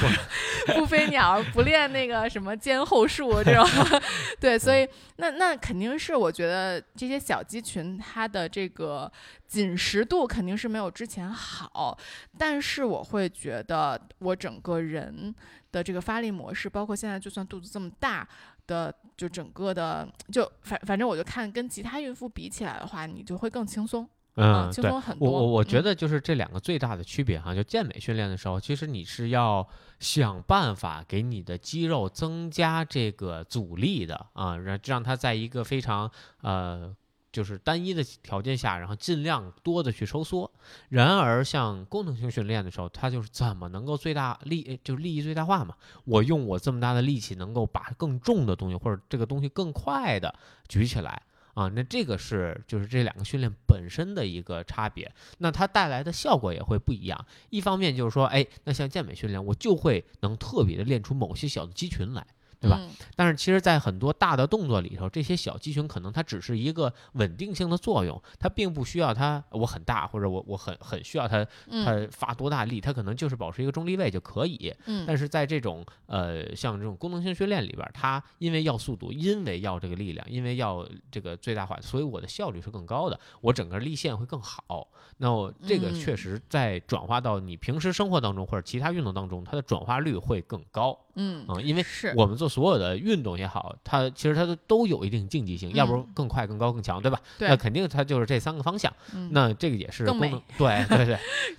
不飞鸟，不练那个什么肩后束这种。对，所以那那肯定是我觉得这些小肌群它的这个紧实度肯定是没有之前好，但是我会觉得我整个人的这个发力模式，包括现在就算肚子这么大的，就整个的就反反正我就看跟其他孕妇比起来的话，你就会更轻松。嗯，轻松很多。我我我觉得就是这两个最大的区别哈，就健美训练的时候，其实你是要想办法给你的肌肉增加这个阻力的啊，让让它在一个非常呃就是单一的条件下，然后尽量多的去收缩。然而像功能性训练的时候，它就是怎么能够最大利就是利益最大化嘛？我用我这么大的力气，能够把更重的东西或者这个东西更快的举起来。啊，那这个是就是这两个训练本身的一个差别，那它带来的效果也会不一样。一方面就是说，哎，那像健美训练，我就会能特别的练出某些小的肌群来。对吧？但是其实，在很多大的动作里头，这些小肌群可能它只是一个稳定性的作用，它并不需要它我很大，或者我我很很需要它它发多大力，它可能就是保持一个中立位就可以。嗯。但是在这种呃像这种功能性训练里边，它因为要速度，因为要这个力量，因为要这个最大化，所以我的效率是更高的，我整个力线会更好。那我这个确实在转化到你平时生活当中或者其他运动当中，它的转化率会更高。嗯嗯，因为我们做所有的运动也好，它其实它都都有一定竞技性，要不更快、更高、更强，对吧？对那肯定它就是这三个方向。那这个也是功能，对对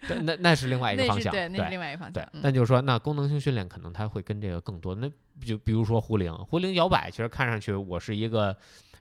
对，那那是另外一个方向，对，那是另外一个方向。对，那就是说，那功能性训练可能它会跟这个更多。那就比如说壶铃，壶铃摇摆，其实看上去我是一个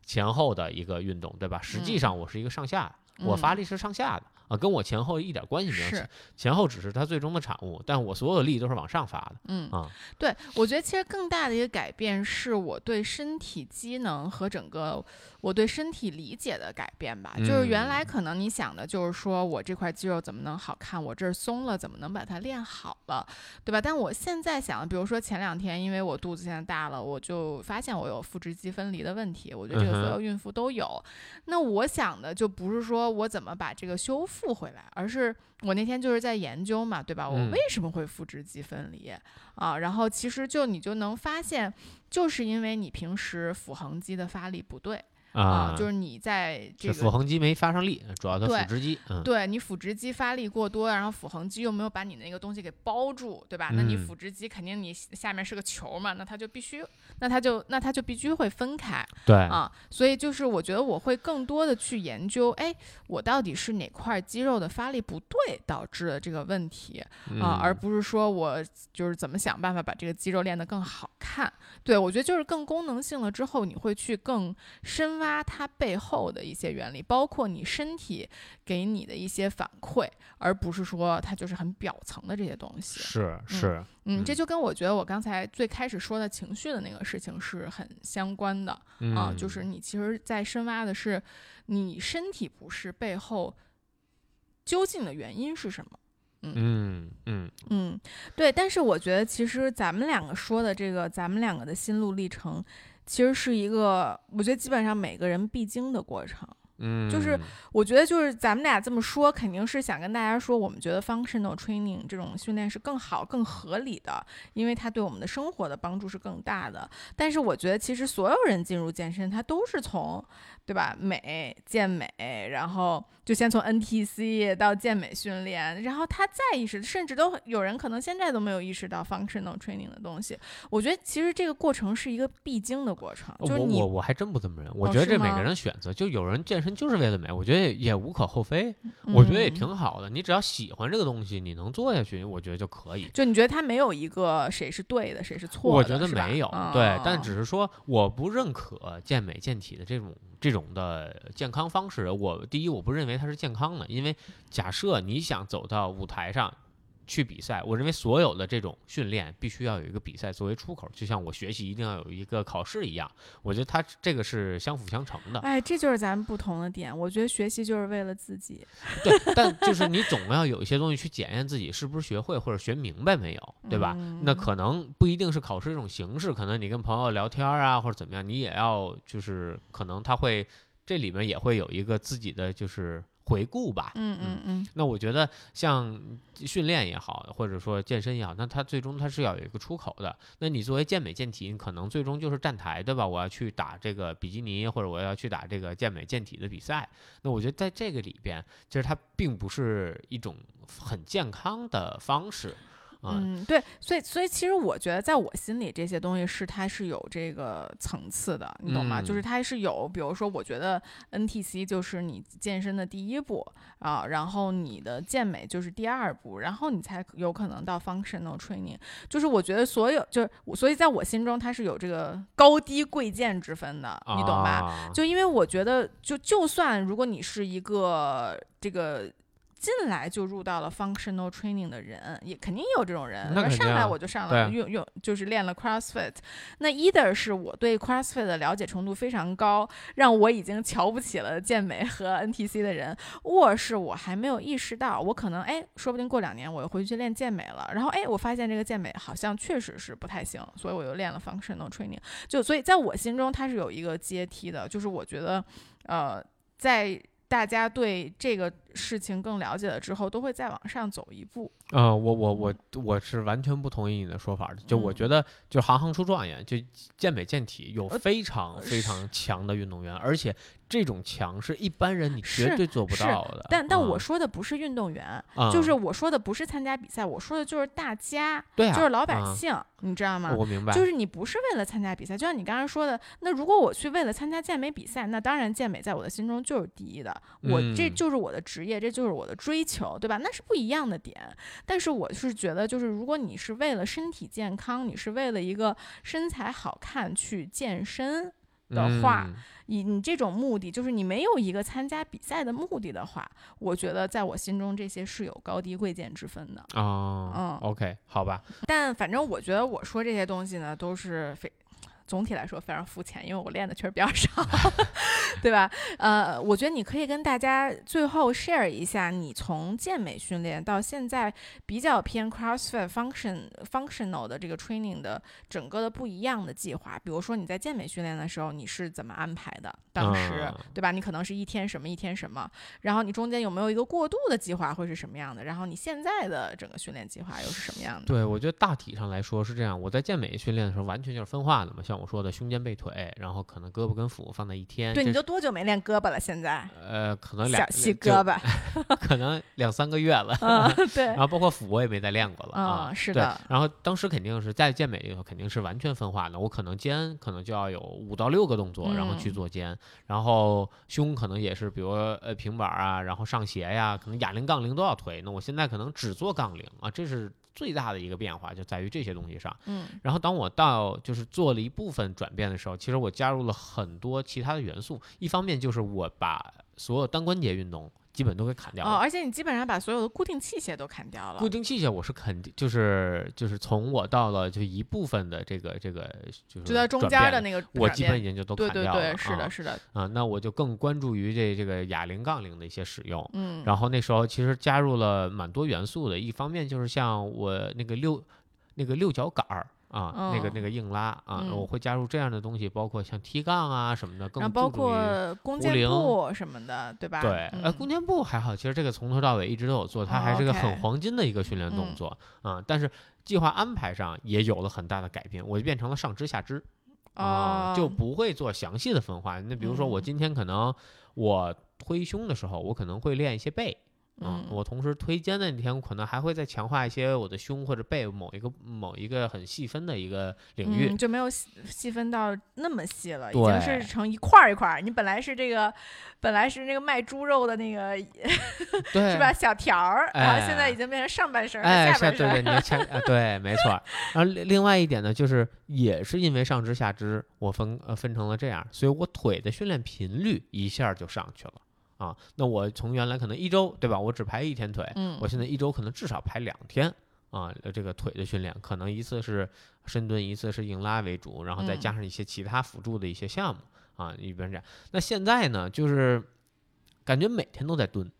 前后的一个运动，对吧？实际上我是一个上下，我发力是上下的。啊，跟我前后一点关系没有，是前后只是它最终的产物，但我所有的力都是往上发的。嗯啊，对，我觉得其实更大的一个改变是我对身体机能和整个我对身体理解的改变吧。就是原来可能你想的就是说我这块肌肉怎么能好看，我这儿松了怎么能把它练好了，对吧？但我现在想，比如说前两天因为我肚子现在大了，我就发现我有腹直肌分离的问题。我觉得这个所有孕妇都有。那我想的就不是说我怎么把这个修复回来，而是我那天就是在研究嘛，对吧？我为什么会腹直肌分离啊？然后其实就你就能发现，就是因为你平时腹横肌的发力不对。啊，就是你在这个腹横肌没发上力，主要的腹直肌，对你腹直肌发力过多，然后腹横肌又没有把你那个东西给包住，对吧？那你腹直肌肯定你下面是个球嘛，那它就必须，那它就那它就必须会分开，对啊，所以就是我觉得我会更多的去研究，哎，我到底是哪块肌肉的发力不对导致的这个问题啊，而不是说我就是怎么想办法把这个肌肉练得更好看，对我觉得就是更功能性了之后，你会去更深挖。发它背后的一些原理，包括你身体给你的一些反馈，而不是说它就是很表层的这些东西。是是，嗯，这就跟我觉得我刚才最开始说的情绪的那个事情是很相关的啊，就是你其实在深挖的是你身体不适背后究竟的原因是什么？嗯嗯嗯，对。但是我觉得其实咱们两个说的这个，咱们两个的心路历程。其实是一个，我觉得基本上每个人必经的过程。嗯，就是我觉得就是咱们俩这么说，肯定是想跟大家说，我们觉得 functional training 这种训练是更好、更合理的，因为它对我们的生活的帮助是更大的。但是我觉得，其实所有人进入健身，他都是从。对吧？美健美，然后就先从 NTC 到健美训练，然后他再意识，甚至都有人可能现在都没有意识到 functional training 的东西。我觉得其实这个过程是一个必经的过程。就是我我我还真不这么认为，我觉得这每个人选择，就有人健身就是为了美，我觉得也无可厚非，我觉得也挺好的。你只要喜欢这个东西，你能做下去，我觉得就可以。就你觉得他没有一个谁是对的，谁是错的？我觉得没有，对，但只是说我不认可健美健体的这种。这种的健康方式，我第一我不认为它是健康的，因为假设你想走到舞台上。去比赛，我认为所有的这种训练必须要有一个比赛作为出口，就像我学习一定要有一个考试一样。我觉得它这个是相辅相成的。哎，这就是咱们不同的点。我觉得学习就是为了自己。对，但就是你总要有一些东西去检验自己是不是学会或者学明白没有，对吧？那可能不一定是考试这种形式，可能你跟朋友聊天啊或者怎么样，你也要就是可能他会这里面也会有一个自己的就是。回顾吧，嗯嗯嗯，那我觉得像训练也好，或者说健身也好，那它最终它是要有一个出口的。那你作为健美健体，你可能最终就是站台，对吧？我要去打这个比基尼，或者我要去打这个健美健体的比赛。那我觉得在这个里边，其实它并不是一种很健康的方式。嗯，对，所以所以其实我觉得，在我心里这些东西是它是有这个层次的，你懂吗？就是它是有，比如说，我觉得 NTC 就是你健身的第一步啊，然后你的健美就是第二步，然后你才有可能到 functional training。就是我觉得所有，就是所以在我心中它是有这个高低贵贱之分的，你懂吧？就因为我觉得，就就算如果你是一个这个。进来就入到了 functional training 的人，也肯定有这种人。那上来我就上了用用，就是练了 CrossFit。那 either 是我对 CrossFit 的了解程度非常高，让我已经瞧不起了健美和 NTC 的人；或是我还没有意识到，我可能哎，说不定过两年我又回去练健美了。然后哎，我发现这个健美好像确实是不太行，所以我又练了 functional training。就所以在我心中，它是有一个阶梯的，就是我觉得，呃，在大家对这个。事情更了解了之后，都会再往上走一步。嗯，我我我我是完全不同意你的说法的。就我觉得，就行行出状元，就健美健体有非常非常强的运动员，而且这种强是一般人你绝对做不到的。但但我说的不是运动员，就是我说的不是参加比赛，我说的就是大家，对，就是老百姓，你知道吗？我明白。就是你不是为了参加比赛，就像你刚刚说的，那如果我去为了参加健美比赛，那当然健美在我的心中就是第一的，我这就是我的职业，这就是我的追求，对吧？那是不一样的点。但是我是觉得，就是如果你是为了身体健康，你是为了一个身材好看去健身的话，以你这种目的，就是你没有一个参加比赛的目的的话，我觉得在我心中这些是有高低贵贱之分的啊。嗯，OK，好吧。但反正我觉得我说这些东西呢，都是非总体来说非常肤浅，因为我练的确实比较少，对吧？呃，我觉得你可以跟大家最后 share 一下，你从健美训练到现在比较偏 CrossFit function functional 的这个 training 的整个的不一样的计划。比如说你在健美训练的时候，你是怎么安排的？当时对吧？你可能是一天什么一天什么，然后你中间有没有一个过渡的计划会是什么样的？然后你现在的整个训练计划又是什么样的？对，我觉得大体上来说是这样。我在健美训练的时候，完全就是分化的嘛，像我说的胸肩背腿，然后可能胳膊跟腹放在一天。对，你就多久没练胳膊了？现在？呃，可能两细胳膊，可能两三个月了。对。然后包括腹我也没再练过了啊。是的。然后当时肯定是在健美里头肯定是完全分化的，我可能肩可能就要有五到六个动作，然后去做肩，然后胸可能也是比如呃平板啊，然后上斜呀，可能哑铃、杠铃都要推。那我现在可能只做杠铃啊，这是。最大的一个变化就在于这些东西上，嗯，然后当我到就是做了一部分转变的时候，其实我加入了很多其他的元素，一方面就是我把所有单关节运动。基本都给砍掉了，而且你基本上把所有的固定器械都砍掉了。固定器械我是肯定，就是就是从我到了就一部分的这个这个就是就在中间的那个，我基本已经就都砍掉了。对对对，是的，是的。啊，那我就更关注于这这个哑铃、杠铃的一些使用。嗯。然后那时候其实加入了蛮多元素的，一方面就是像我那个六那个六角杆儿。啊，那个那个硬拉啊，我会加入这样的东西，包括像踢杠啊什么的，更包括弓箭步什么的，对吧？对，呃，弓箭步还好，其实这个从头到尾一直都有做，它还是个很黄金的一个训练动作啊。但是计划安排上也有了很大的改变，我就变成了上肢下肢啊，就不会做详细的分化。那比如说我今天可能我推胸的时候，我可能会练一些背。嗯，我同时推肩的那天，我可能还会再强化一些我的胸或者背某一个某一个很细分的一个领域，就没有细细分到那么细了，已经是成一块儿一块儿。你本来是这个，本来是那个卖猪肉的那个，对是吧？小条儿，然后现在已经变成上半身、下半身。对对，你要前啊，对，没错。然后另外一点呢，就是也是因为上肢下肢我分呃分成了这样，所以我腿的训练频率一下就上去了。啊，那我从原来可能一周，对吧？我只排一天腿，嗯，我现在一周可能至少排两天啊。这个腿的训练，可能一次是深蹲，一次是硬拉为主，然后再加上一些其他辅助的一些项目啊，一边这样。那现在呢，就是感觉每天都在蹲，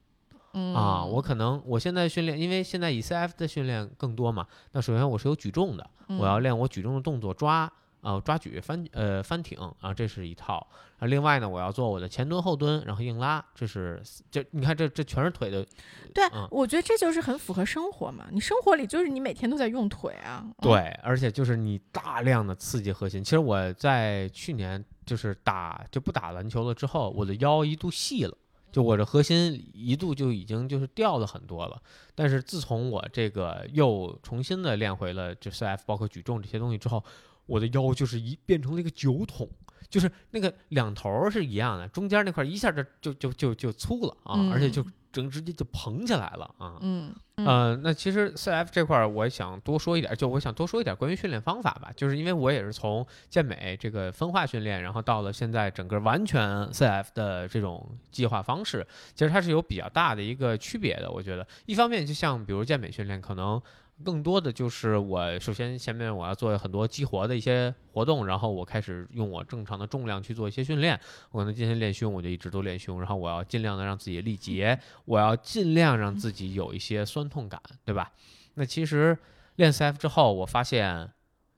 啊，我可能我现在训练，因为现在以 CF 的训练更多嘛。那首先我是有举重的，我要练我举重的动作抓。啊，抓举翻呃翻挺啊，这是一套啊。另外呢，我要做我的前蹲后蹲，然后硬拉，这是这你看这这全是腿的。对，我觉得这就是很符合生活嘛。你生活里就是你每天都在用腿啊。对，而且就是你大量的刺激核心。其实我在去年就是打就不打篮球了之后，我的腰一度细了，就我的核心一度就已经就是掉了很多了。但是自从我这个又重新的练回了就 CF 包括举重这些东西之后。我的腰就是一变成了一个酒桶，就是那个两头是一样的，中间那块一下就就就就就粗了啊，而且就整直接就膨起来了啊。嗯呃，那其实 CF 这块我想多说一点，就我想多说一点关于训练方法吧，就是因为我也是从健美这个分化训练，然后到了现在整个完全 CF 的这种计划方式，其实它是有比较大的一个区别的。我觉得一方面就像比如健美训练可能。更多的就是我首先前面我要做很多激活的一些活动，然后我开始用我正常的重量去做一些训练。我可能今天练胸，我就一直都练胸，然后我要尽量的让自己力竭，我要尽量让自己有一些酸痛感，对吧？那其实练 CF 之后，我发现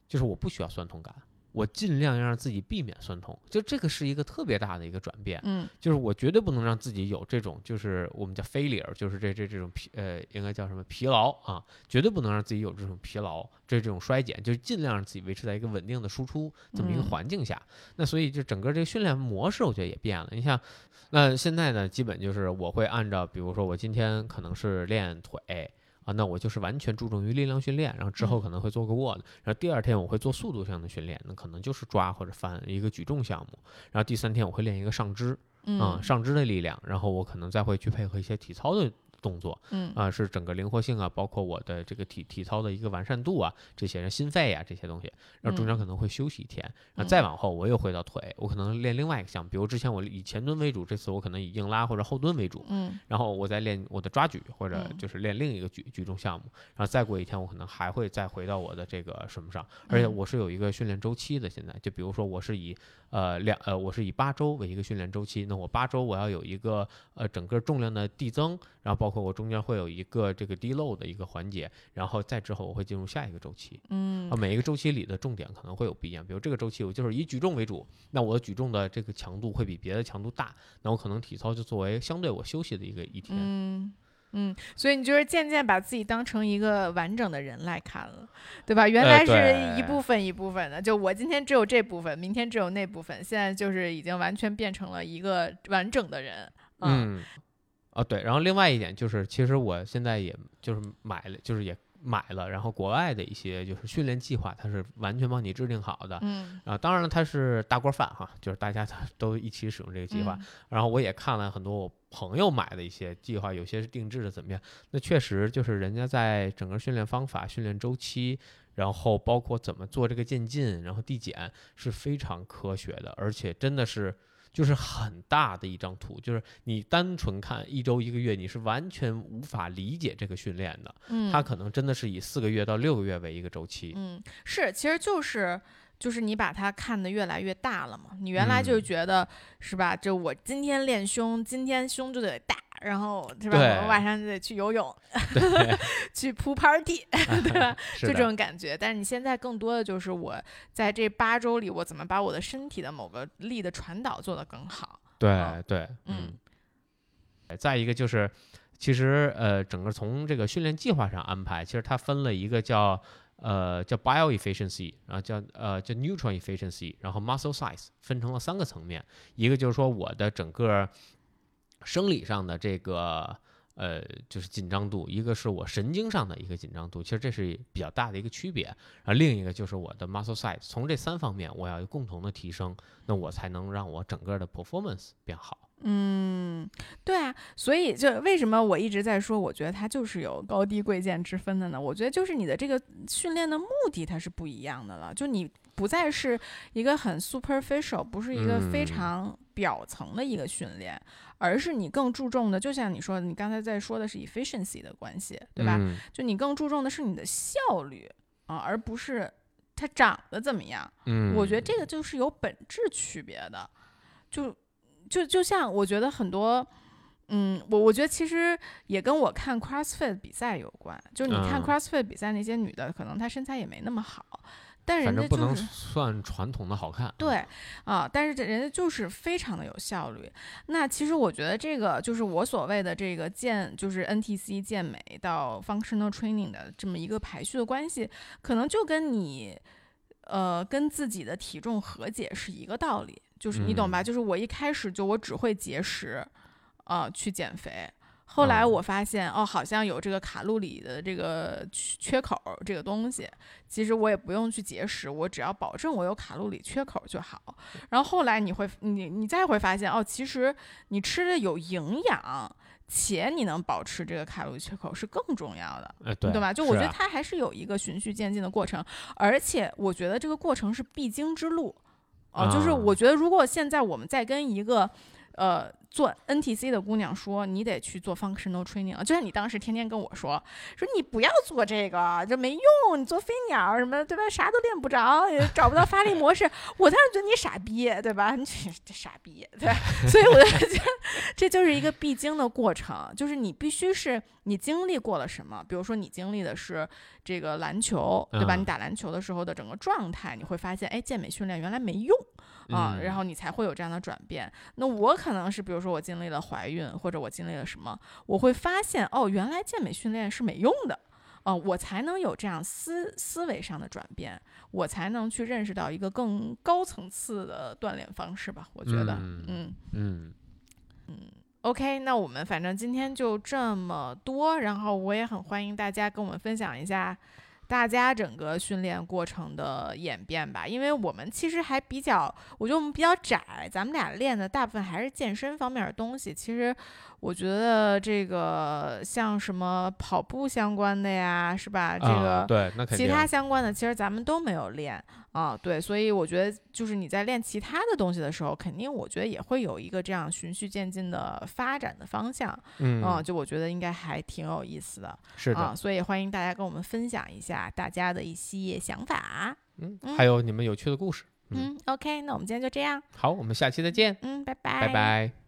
就是我不需要酸痛感。我尽量要让自己避免酸痛，就这个是一个特别大的一个转变。嗯，就是我绝对不能让自己有这种，就是我们叫 failure，就是这这这种疲呃，应该叫什么疲劳啊？绝对不能让自己有这种疲劳，这这种衰减，就是尽量让自己维持在一个稳定的输出这么一个环境下。那所以就整个这个训练模式，我觉得也变了。你像，那现在呢，基本就是我会按照，比如说我今天可能是练腿。啊，那我就是完全注重于力量训练，然后之后可能会做个 WOD，，然后第二天我会做速度上的训练，那可能就是抓或者翻一个举重项目，然后第三天我会练一个上肢，嗯，上肢的力量，然后我可能再会去配合一些体操的动作，嗯。啊，是整个灵活性啊，包括我的这个体体操的一个完善度啊，这些心肺啊这些东西，然后中间可能会休息一天，然后再往后我又回到腿，我可能练另外一个项目，比如之前我以前蹲为主，这次我可能以硬拉或者后蹲为主，嗯。然后我再练我的抓举或者嗯。就是练另一个举举重项目，然后再过一天我可能还会再回到我的这个什么上，而且嗯。我是有一个训练周期的，现在就比如说我是以呃两呃我是以八周为一个训练周期，那我八周我要有一个呃整个重量的递增，然后包括我中间会有一个这个低漏的一个环节，然后再之后我会进入下一个周期。嗯啊，每一个周期里的重点可能会有不一样。比如这个周期我就是以举重为主，那我举重的这个强度会比别的强度大，那我可能体操就作为相对我休息的一个一天。嗯。嗯，所以你就是渐渐把自己当成一个完整的人来看了，对吧？原呃来是一部分一部分的，就我今天只有这部分，明天只有那部分，现在就是已经完全变成了一个完整的人。嗯嗯，啊对，然后另外一点就是，其实我现在也就是买了，就是也买了，然后国外的一些就是训练计划，它是完全帮你制定好的。嗯啊，当然了，它是大锅饭哈，就是大家都一起使用这个计划。嗯然后我也看了很多我朋友买的一些计划，有些是定制的怎么样？那确实就是人家在整个训练方法、训练周期，然后包括怎么做这个渐进，然后递减是非常科学的，而且真的是。就是很大的一张图，就是你单纯看一周一个月，你是完全无法理解这个训练的。嗯，它可能真的是以四个月到六个月为一个周期。嗯，是，其实就是就是你把它看得越来越大了嘛。你原来就是嗯觉得、是吧？就我今天练胸，今天胸就得大，然后是吧？我晚上就得去游泳，对，去铺 party，对吧？就这，种感觉。但是你现在更多的就是我在这八周里，我怎么把我的身体的某个力的传导做得更好。对对，嗯嗯。再一个就是，其实呃，整个从这个训练计划上安排，其实它分了一个叫呃叫 bio efficiency，然后叫呃叫 neutral efficiency，然后 muscle size，分成了三个层面。一个就是说我的整个生理上的这个呃就是紧张度，一个是我神经上的一个紧张度，其实这是比较大的一个区别。然后另一个就是我的 muscle size，从这三方面我要有共同的提升，那我才能让我整个的 performance 变好。嗯，对啊，所以就为什么我一直在说，我觉得它就是有高低贵贱之分的呢？我觉得就是你的这个训练的目的它是不一样的了，就你不再是一个很 superficial，不是一个非嗯常表层的一个训练，而是你更注重的，就像你说，你刚才在说的是 efficiency 的关系，对吧？嗯就你更注重的是你的效率啊，而不是它长得怎么样。嗯，我觉得这个就是有本质区别的，就就就像我觉得很多，嗯，我我觉得其实也跟我看 CrossFit 比赛有关。就是你看嗯 CrossFit 比赛那些女的，可能她身材也没那么好，但人反正不能家就是。算传统的好看。对啊，但是这人家就是非常的有效率。那其实我觉得这个就是我所谓的这个健，就是 NTC 健美到 functional training 的这么一个排序的关系，可能就跟你呃跟自己的体重和解是一个道理。就是你懂吧？嗯就是我一开始就我只会节食，呃，去减肥。后来嗯我发现，哦，好像有这个卡路里的这个缺缺口儿这个东西，其实我也不用去节食，我只要保证我有卡路里缺口就好。然后后来你会，你你再会发现，哦，其实你吃的有营养，且你能保持这个卡路里缺口是更重要的。呃，对对吧？就我觉得它还是有一个循序渐进的过程，而且我觉得这个过程是必经之路。哦、就是啊我觉得如果现在我们在跟一个呃做 NTC 的姑娘说，你得去做 functional training 了，就像你当时天天跟我说，说你不要做这个，这没用，你做飞鸟什么对吧？啥都练不着，也找不到发力模式。我当时觉得你傻逼，对吧？你这傻逼，对。所以我就觉得这就是一个必经的过程，就是你必须是你经历过了什么，比如说你经历的是这个篮球，对吧？嗯你打篮球的时候的整个状态，你会发现，哎，健美训练原来没用啊，嗯然后你才会有这样的转变。那我可能是，比如说我经历了怀孕，或者我经历了什么，我会发现，哦，原来健美训练是没用的。啊、我才能有这样思思维上的转变，我才能去认识到一个更高层次的锻炼方式吧。我觉得，嗯嗯嗯 OK，那我们反正今天就这么多，然后我也很欢迎大家跟我们分享一下大家整个训练过程的演变吧。因为我们其实还比较，我觉得我们比较窄，咱们俩练的大部分还是健身方面的东西。其实。我觉得这个像什么跑步相关的呀，是吧？这个对，那其他相关的，其实咱们都没有练啊。对，所以我觉得就是你在练其他的东西的时候，肯定我觉得也会有一个这样循序渐进的发展的方向。嗯，就我觉得应该还挺有意思的。是的，所以欢迎大家跟我们分享一下大家的一些想法。嗯，还有你们有趣的故事。嗯，OK，那我们今天就这样。好，我们下期再见。嗯，拜拜。拜拜。